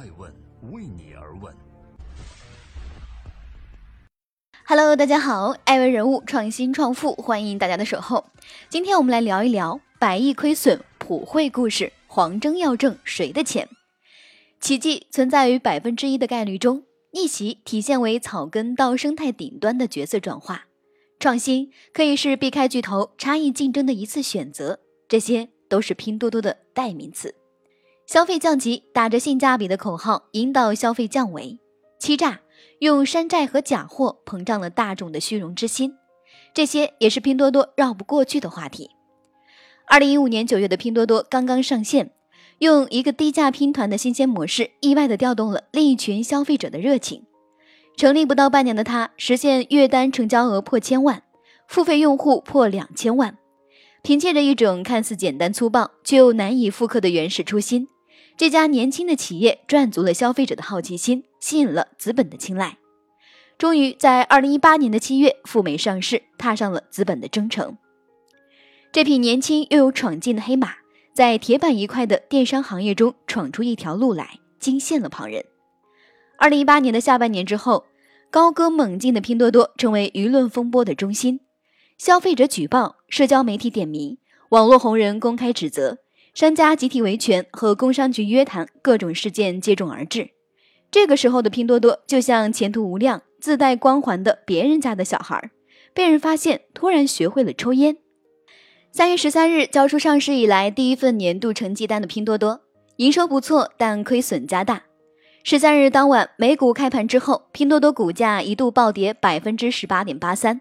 爱问为你而问。Hello，大家好，爱问人物创新创富，欢迎大家的守候。今天我们来聊一聊百亿亏损普惠故事，黄峥要挣谁的钱？奇迹存在于百分之一的概率中，逆袭体现为草根到生态顶端的角色转化，创新可以是避开巨头、差异竞争的一次选择，这些都是拼多多的代名词。消费降级，打着性价比的口号引导消费降维；欺诈，用山寨和假货膨胀了大众的虚荣之心。这些也是拼多多绕不过去的话题。二零一五年九月的拼多多刚刚上线，用一个低价拼团的新鲜模式，意外的调动了另一群消费者的热情。成立不到半年的它，实现月单成交额破千万，付费用户破两千万。凭借着一种看似简单粗暴却又难以复刻的原始初心。这家年轻的企业赚足了消费者的好奇心，吸引了资本的青睐，终于在二零一八年的七月赴美上市，踏上了资本的征程。这匹年轻又有闯劲的黑马，在铁板一块的电商行业中闯出一条路来，惊现了旁人。二零一八年的下半年之后，高歌猛进的拼多多成为舆论风波的中心，消费者举报，社交媒体点名，网络红人公开指责。商家集体维权和工商局约谈，各种事件接踵而至。这个时候的拼多多就像前途无量、自带光环的别人家的小孩，被人发现突然学会了抽烟。三月十三日交出上市以来第一份年度成绩单的拼多多，营收不错，但亏损加大。十三日当晚，美股开盘之后，拼多多股价一度暴跌百分之十八点八三，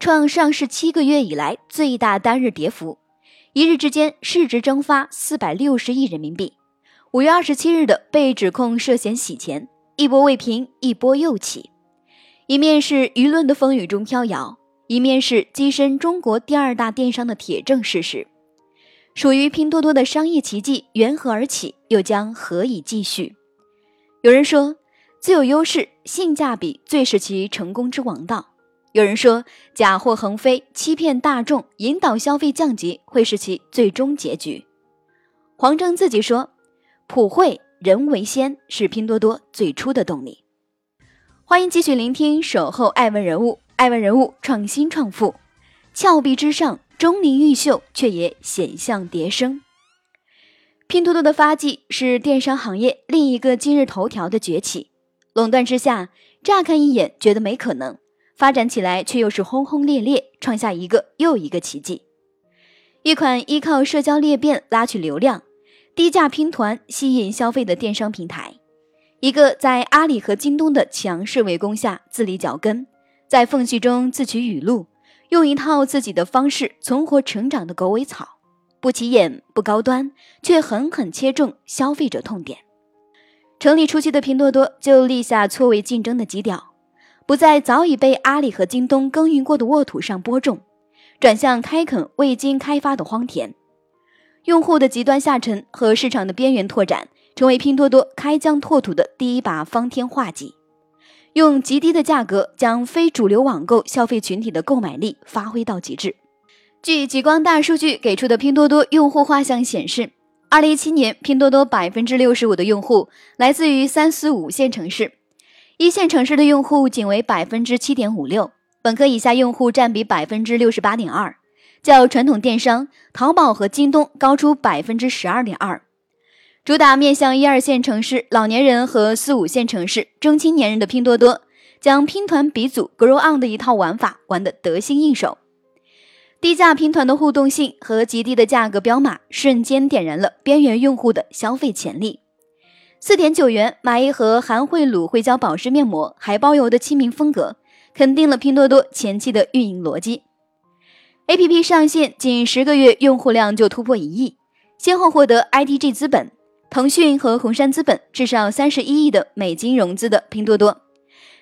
创上市七个月以来最大单日跌幅。一日之间，市值蒸发四百六十亿人民币。五月二十七日的被指控涉嫌洗钱，一波未平，一波又起。一面是舆论的风雨中飘摇，一面是跻身中国第二大电商的铁证事实。属于拼多多的商业奇迹缘何而起，又将何以继续？有人说，自有优势，性价比最是其成功之王道。有人说，假货横飞，欺骗大众，引导消费降级，会是其最终结局。黄峥自己说：“普惠人为先，是拼多多最初的动力。”欢迎继续聆听《守候爱问人物》，爱问人物创新创富，峭壁之上，钟灵毓秀，却也险象迭生。拼多多的发迹是电商行业另一个今日头条的崛起。垄断之下，乍看一眼觉得没可能。发展起来却又是轰轰烈烈，创下一个又一个奇迹。一款依靠社交裂变拉取流量、低价拼团吸引消费的电商平台，一个在阿里和京东的强势围攻下自立脚跟，在缝隙中自取雨露，用一套自己的方式存活成长的狗尾草，不起眼不高端，却狠狠切中消费者痛点。成立初期的拼多多就立下错位竞争的基调。不在早已被阿里和京东耕耘过的沃土上播种，转向开垦未经开发的荒田。用户的极端下沉和市场的边缘拓展，成为拼多多开疆拓土的第一把方天画戟。用极低的价格将非主流网购消费群体的购买力发挥到极致。据极光大数据给出的拼多多用户画像显示，二零一七年拼多多百分之六十五的用户来自于三四五线城市。一线城市的用户仅为百分之七点五六，本科以下用户占比百分之六十八点二，较传统电商淘宝和京东高出百分之十二点二。主打面向一二线城市老年人和四五线城市中青年人的拼多多，将拼团鼻祖 Grow On 的一套玩法玩得得心应手。低价拼团的互动性和极低的价格标码，瞬间点燃了边缘用户的消费潜力。四点九元买一盒含汇卤硅胶保湿面膜，还包邮的亲民风格，肯定了拼多多前期的运营逻辑。A P P 上线仅十个月，用户量就突破一亿，先后获得 I D G 资本、腾讯和红杉资本至少三十一亿的美金融资的拼多多，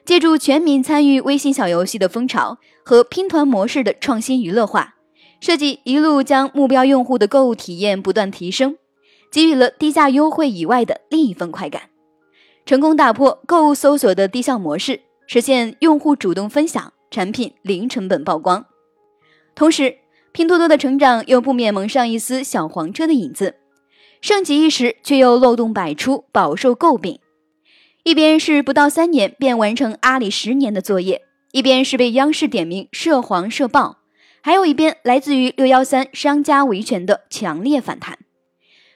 借助全民参与微信小游戏的风潮和拼团模式的创新娱乐化设计，一路将目标用户的购物体验不断提升。给予了低价优惠以外的另一份快感，成功打破购物搜索的低效模式，实现用户主动分享产品零成本曝光。同时，拼多多的成长又不免蒙上一丝小黄车的影子，盛极一时却又漏洞百出，饱受诟病。一边是不到三年便完成阿里十年的作业，一边是被央视点名涉黄涉暴，还有一边来自于六幺三商家维权的强烈反弹。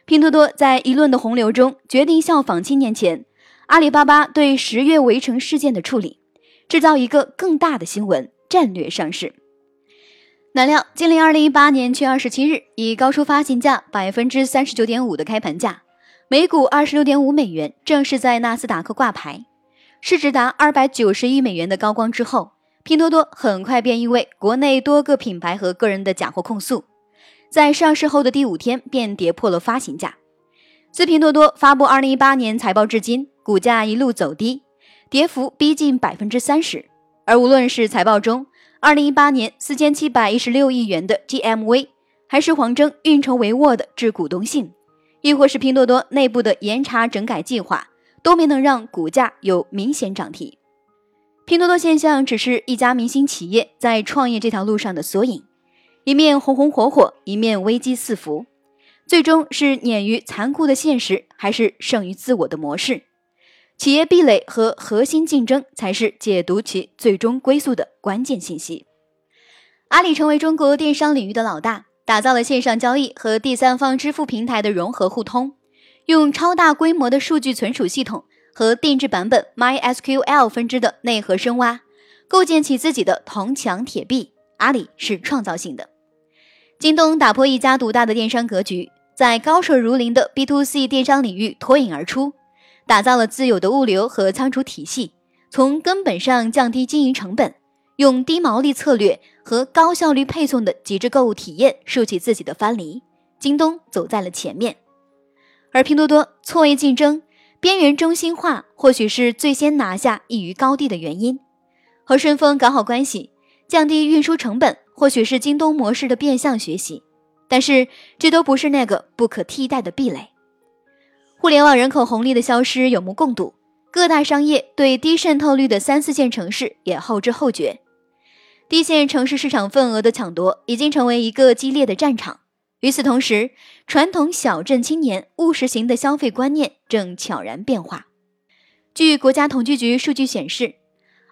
拼多多在舆论的洪流中决定效仿七年前阿里巴巴对十月围城事件的处理，制造一个更大的新闻战略上市。难料，今年二零一八年七月二十七日，以高出发行价百分之三十九点五的开盘价，每股二十六点五美元，正式在纳斯达克挂牌，市值达二百九十亿美元的高光之后，拼多多很快便因为国内多个品牌和个人的假货控诉。在上市后的第五天便跌破了发行价。自拼多多发布二零一八年财报至今，股价一路走低，跌幅逼近百分之三十。而无论是财报中二零一八年四千七百一十六亿元的 GMV，还是黄峥运筹帷幄的致股东信，亦或是拼多多内部的严查整改计划，都没能让股价有明显涨停。拼多多现象只是一家明星企业在创业这条路上的缩影。一面红红火火，一面危机四伏，最终是碾于残酷的现实，还是胜于自我的模式？企业壁垒和核心竞争才是解读其最终归宿的关键信息。阿里成为中国电商领域的老大，打造了线上交易和第三方支付平台的融合互通，用超大规模的数据存储系统和定制版本 MySQL 分支的内核深挖，构建起自己的铜墙铁壁。阿里是创造性的。京东打破一家独大的电商格局，在高手如林的 B to C 电商领域脱颖而出，打造了自有的物流和仓储体系，从根本上降低经营成本，用低毛利策略和高效率配送的极致购物体验竖起自己的藩篱。京东走在了前面，而拼多多错位竞争、边缘中心化，或许是最先拿下一隅高地的原因。和顺丰搞好关系，降低运输成本。或许是京东模式的变相学习，但是这都不是那个不可替代的壁垒。互联网人口红利的消失有目共睹，各大商业对低渗透率的三四线城市也后知后觉。低线城市市场份额的抢夺已经成为一个激烈的战场。与此同时，传统小镇青年务实型的消费观念正悄然变化。据国家统计局数据显示，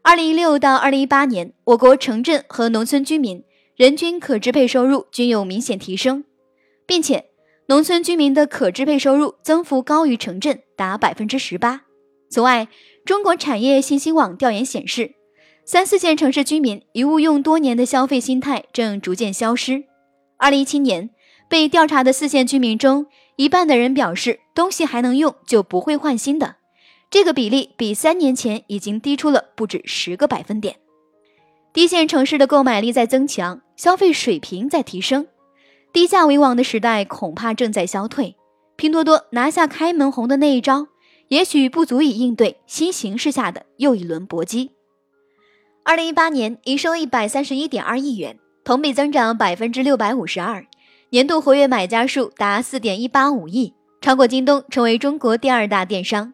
二零一六到二零一八年，我国城镇和农村居民。人均可支配收入均有明显提升，并且农村居民的可支配收入增幅高于城镇，达百分之十八。此外，中国产业信息网调研显示，三四线城市居民一物用多年的消费心态正逐渐消失。二零一七年被调查的四线居民中，一半的人表示东西还能用就不会换新的，这个比例比三年前已经低出了不止十个百分点。低线城市的购买力在增强。消费水平在提升，低价为王的时代恐怕正在消退。拼多多拿下开门红的那一招，也许不足以应对新形势下的又一轮搏击。二零一八年营收一百三十一点二亿元，同比增长百分之六百五十二，年度活跃买家数达四点一八五亿，超过京东，成为中国第二大电商。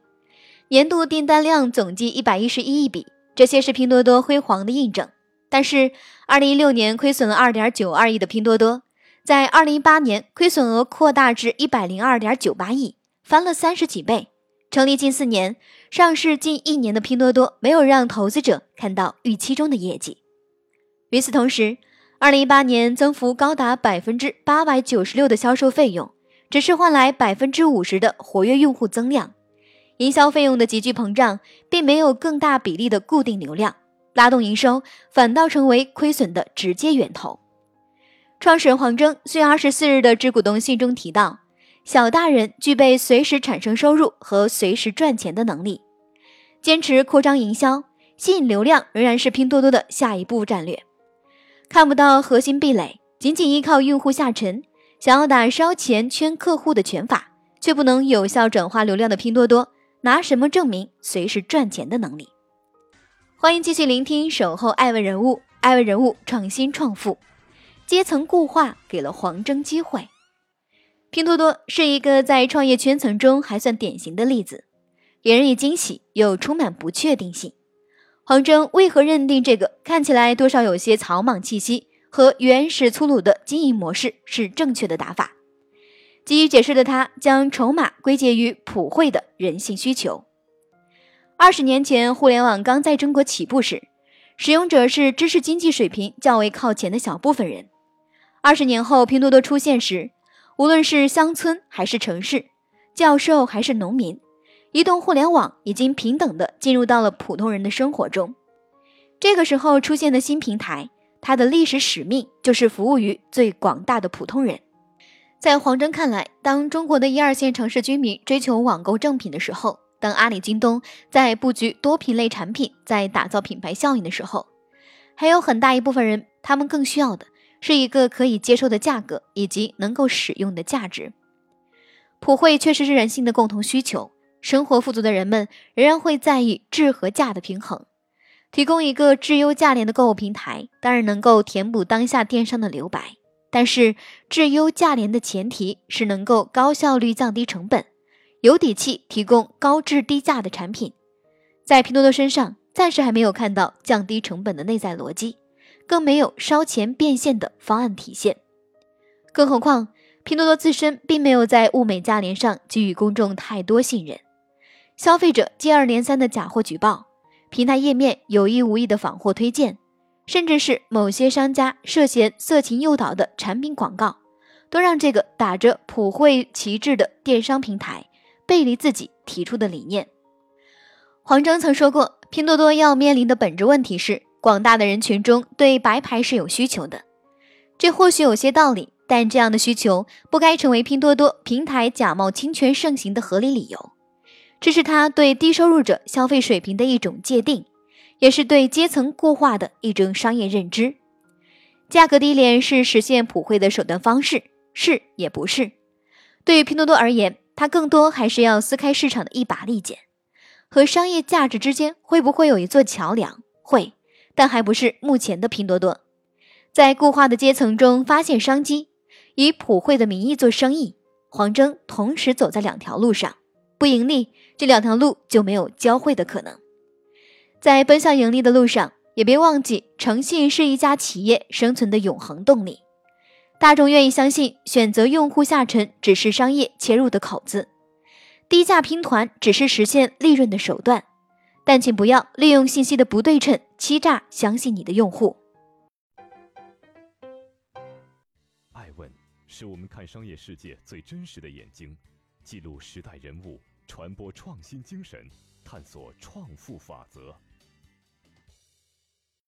年度订单量总计一百一十一亿笔，这些是拼多多辉煌的印证。但是，二零一六年亏损了二点九二亿的拼多多，在二零一八年亏损额扩大至一百零二点九八亿，翻了三十几倍。成立近四年、上市近一年的拼多多，没有让投资者看到预期中的业绩。与此同时，二零一八年增幅高达百分之八百九十六的销售费用，只是换来百分之五十的活跃用户增量，营销费用的急剧膨胀，并没有更大比例的固定流量。拉动营收，反倒成为亏损的直接源头。创始人黄峥四月二十四日的致股东信中提到，小大人具备随时产生收入和随时赚钱的能力，坚持扩张营销，吸引流量仍然是拼多多的下一步战略。看不到核心壁垒，仅仅依靠用户下沉，想要打烧钱圈客户的拳法，却不能有效转化流量的拼多多，拿什么证明随时赚钱的能力？欢迎继续聆听《守候爱问人物》，爱问人物创新创富，阶层固化给了黄峥机会。拼多多是一个在创业圈层中还算典型的例子，给人以惊喜又充满不确定性。黄峥为何认定这个看起来多少有些草莽气息和原始粗鲁的经营模式是正确的打法？急于解释的他将筹码归结于普惠的人性需求。二十年前，互联网刚在中国起步时，使用者是知识经济水平较为靠前的小部分人。二十年后，拼多多出现时，无论是乡村还是城市，教授还是农民，移动互联网已经平等的进入到了普通人的生活中。这个时候出现的新平台，它的历史使命就是服务于最广大的普通人。在黄峥看来，当中国的一二线城市居民追求网购正品的时候，当阿里、京东在布局多品类产品，在打造品牌效应的时候，还有很大一部分人，他们更需要的是一个可以接受的价格以及能够使用的价值。普惠确实是人性的共同需求，生活富足的人们仍然会在意质和价的平衡。提供一个质优价廉的购物平台，当然能够填补当下电商的留白。但是，质优价廉的前提是能够高效率降低成本，有底气提供高质低价的产品。在拼多多身上，暂时还没有看到降低成本的内在逻辑，更没有烧钱变现的方案体现。更何况，拼多多自身并没有在物美价廉上给予公众太多信任，消费者接二连三的假货举报，平台页面有意无意的仿货推荐。甚至是某些商家涉嫌色情诱导的产品广告，都让这个打着普惠旗帜的电商平台背离自己提出的理念。黄峥曾说过，拼多多要面临的本质问题是，广大的人群中对白牌是有需求的。这或许有些道理，但这样的需求不该成为拼多多平台假冒侵权盛行的合理理由。这是他对低收入者消费水平的一种界定。也是对阶层固化的一种商业认知，价格低廉是实现普惠的手段方式，是也不是。对于拼多多而言，它更多还是要撕开市场的一把利剑，和商业价值之间会不会有一座桥梁？会，但还不是目前的拼多多。在固化的阶层中发现商机，以普惠的名义做生意，黄峥同时走在两条路上，不盈利，这两条路就没有交汇的可能。在奔向盈利的路上，也别忘记诚信是一家企业生存的永恒动力。大众愿意相信，选择用户下沉只是商业切入的口子，低价拼团只是实现利润的手段。但请不要利用信息的不对称欺诈相信你的用户。爱问是我们看商业世界最真实的眼睛，记录时代人物，传播创新精神，探索创富法则。